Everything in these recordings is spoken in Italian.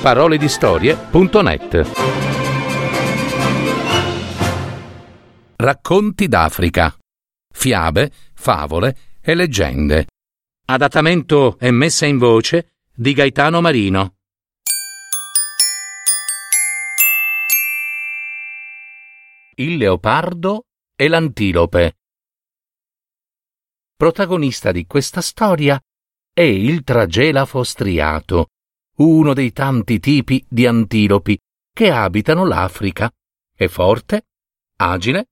paroledistorie.net Racconti d'Africa. Fiabe, favole e leggende. Adattamento e messa in voce di Gaetano Marino. Il leopardo e l'antilope. Protagonista di questa storia è il tragelafo striato, uno dei tanti tipi di antilopi che abitano l'Africa. È forte, agile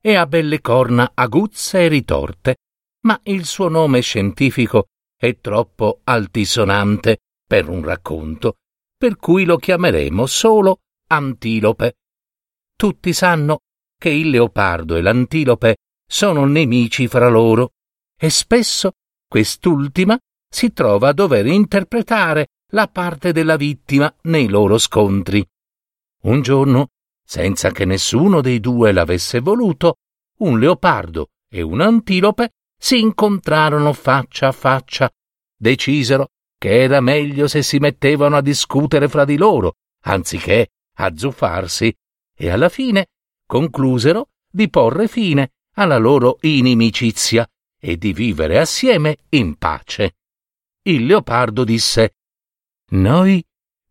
e ha belle corna aguzze e ritorte, ma il suo nome scientifico è troppo altisonante per un racconto, per cui lo chiameremo solo antilope. Tutti sanno che il leopardo e l'antilope sono nemici fra loro e spesso quest'ultima si trova a dover interpretare la parte della vittima nei loro scontri. Un giorno, senza che nessuno dei due l'avesse voluto, un leopardo e un antilope si incontrarono faccia a faccia. Decisero che era meglio se si mettevano a discutere fra di loro, anziché a zuffarsi, e alla fine conclusero di porre fine alla loro inimicizia e di vivere assieme in pace. Il leopardo disse Noi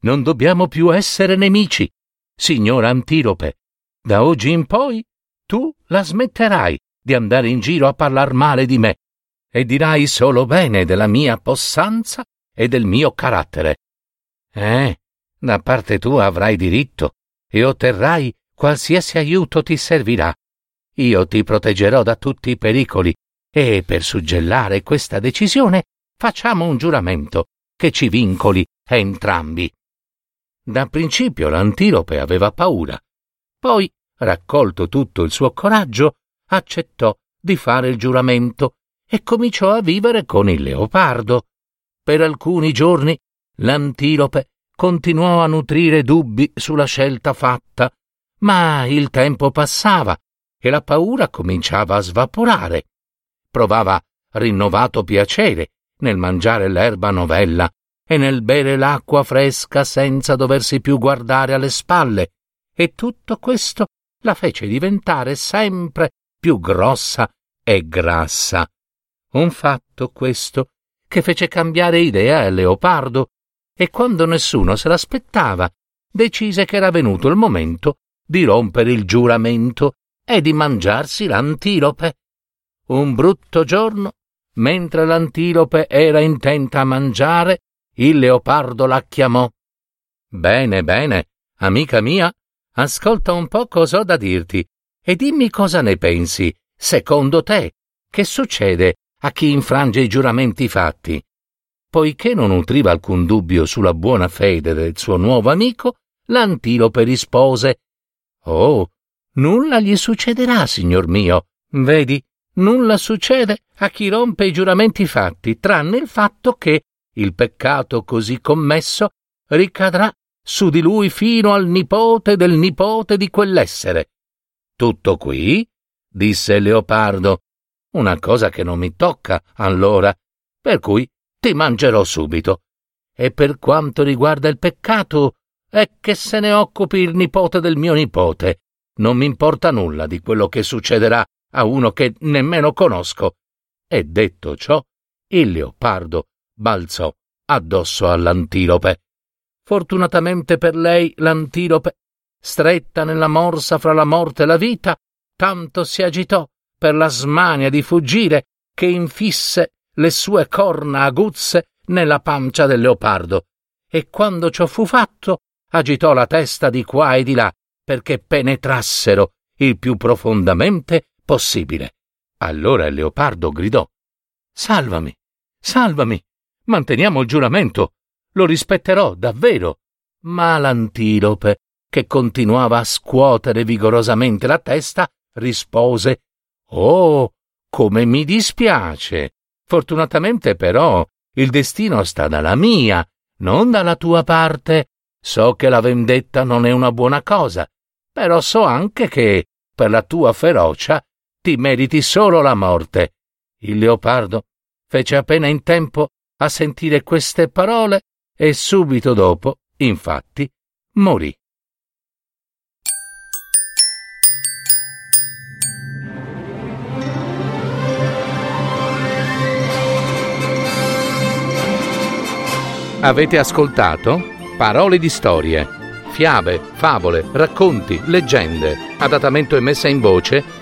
non dobbiamo più essere nemici, signora Antilope. Da oggi in poi tu la smetterai di andare in giro a parlar male di me e dirai solo bene della mia possanza e del mio carattere. Eh, da parte tua avrai diritto e otterrai qualsiasi aiuto ti servirà. Io ti proteggerò da tutti i pericoli e per suggellare questa decisione facciamo un giuramento che ci vincoli entrambi. Da principio l'antilope aveva paura, poi, raccolto tutto il suo coraggio, accettò di fare il giuramento e cominciò a vivere con il leopardo. Per alcuni giorni l'antilope continuò a nutrire dubbi sulla scelta fatta, ma il tempo passava e la paura cominciava a svaporare provava rinnovato piacere nel mangiare l'erba novella e nel bere l'acqua fresca senza doversi più guardare alle spalle, e tutto questo la fece diventare sempre più grossa e grassa. Un fatto questo che fece cambiare idea al leopardo, e quando nessuno se l'aspettava, decise che era venuto il momento di rompere il giuramento e di mangiarsi l'antilope. Un brutto giorno, mentre l'antilope era intenta a mangiare, il leopardo la chiamò. Bene, bene, amica mia, ascolta un po' cosa ho da dirti e dimmi cosa ne pensi, secondo te, che succede a chi infrange i giuramenti fatti. Poiché non nutriva alcun dubbio sulla buona fede del suo nuovo amico, l'antilope rispose Oh, nulla gli succederà, signor mio. Vedi, nulla succede a chi rompe i giuramenti fatti, tranne il fatto che il peccato così commesso ricadrà su di lui fino al nipote del nipote di quell'essere. Tutto qui? disse leopardo. Una cosa che non mi tocca, allora, per cui ti mangerò subito. E per quanto riguarda il peccato, è che se ne occupi il nipote del mio nipote. Non mi importa nulla di quello che succederà a uno che nemmeno conosco. E detto ciò, il leopardo balzò addosso all'antilope. Fortunatamente per lei l'antilope, stretta nella morsa fra la morte e la vita, tanto si agitò per la smania di fuggire che infisse le sue corna aguzze nella pancia del leopardo, e quando ciò fu fatto, agitò la testa di qua e di là perché penetrassero il più profondamente possibile. Allora il leopardo gridò Salvami, salvami, manteniamo il giuramento, lo rispetterò davvero. Ma l'antilope, che continuava a scuotere vigorosamente la testa, rispose Oh, come mi dispiace. Fortunatamente però il destino sta dalla mia, non dalla tua parte. So che la vendetta non è una buona cosa, però so anche che, per la tua ferocia, ti meriti solo la morte. Il leopardo fece appena in tempo a sentire queste parole e subito dopo Infatti, morì. Avete ascoltato Parole di storie, fiabe, favole, racconti, leggende, adattamento e messa in voce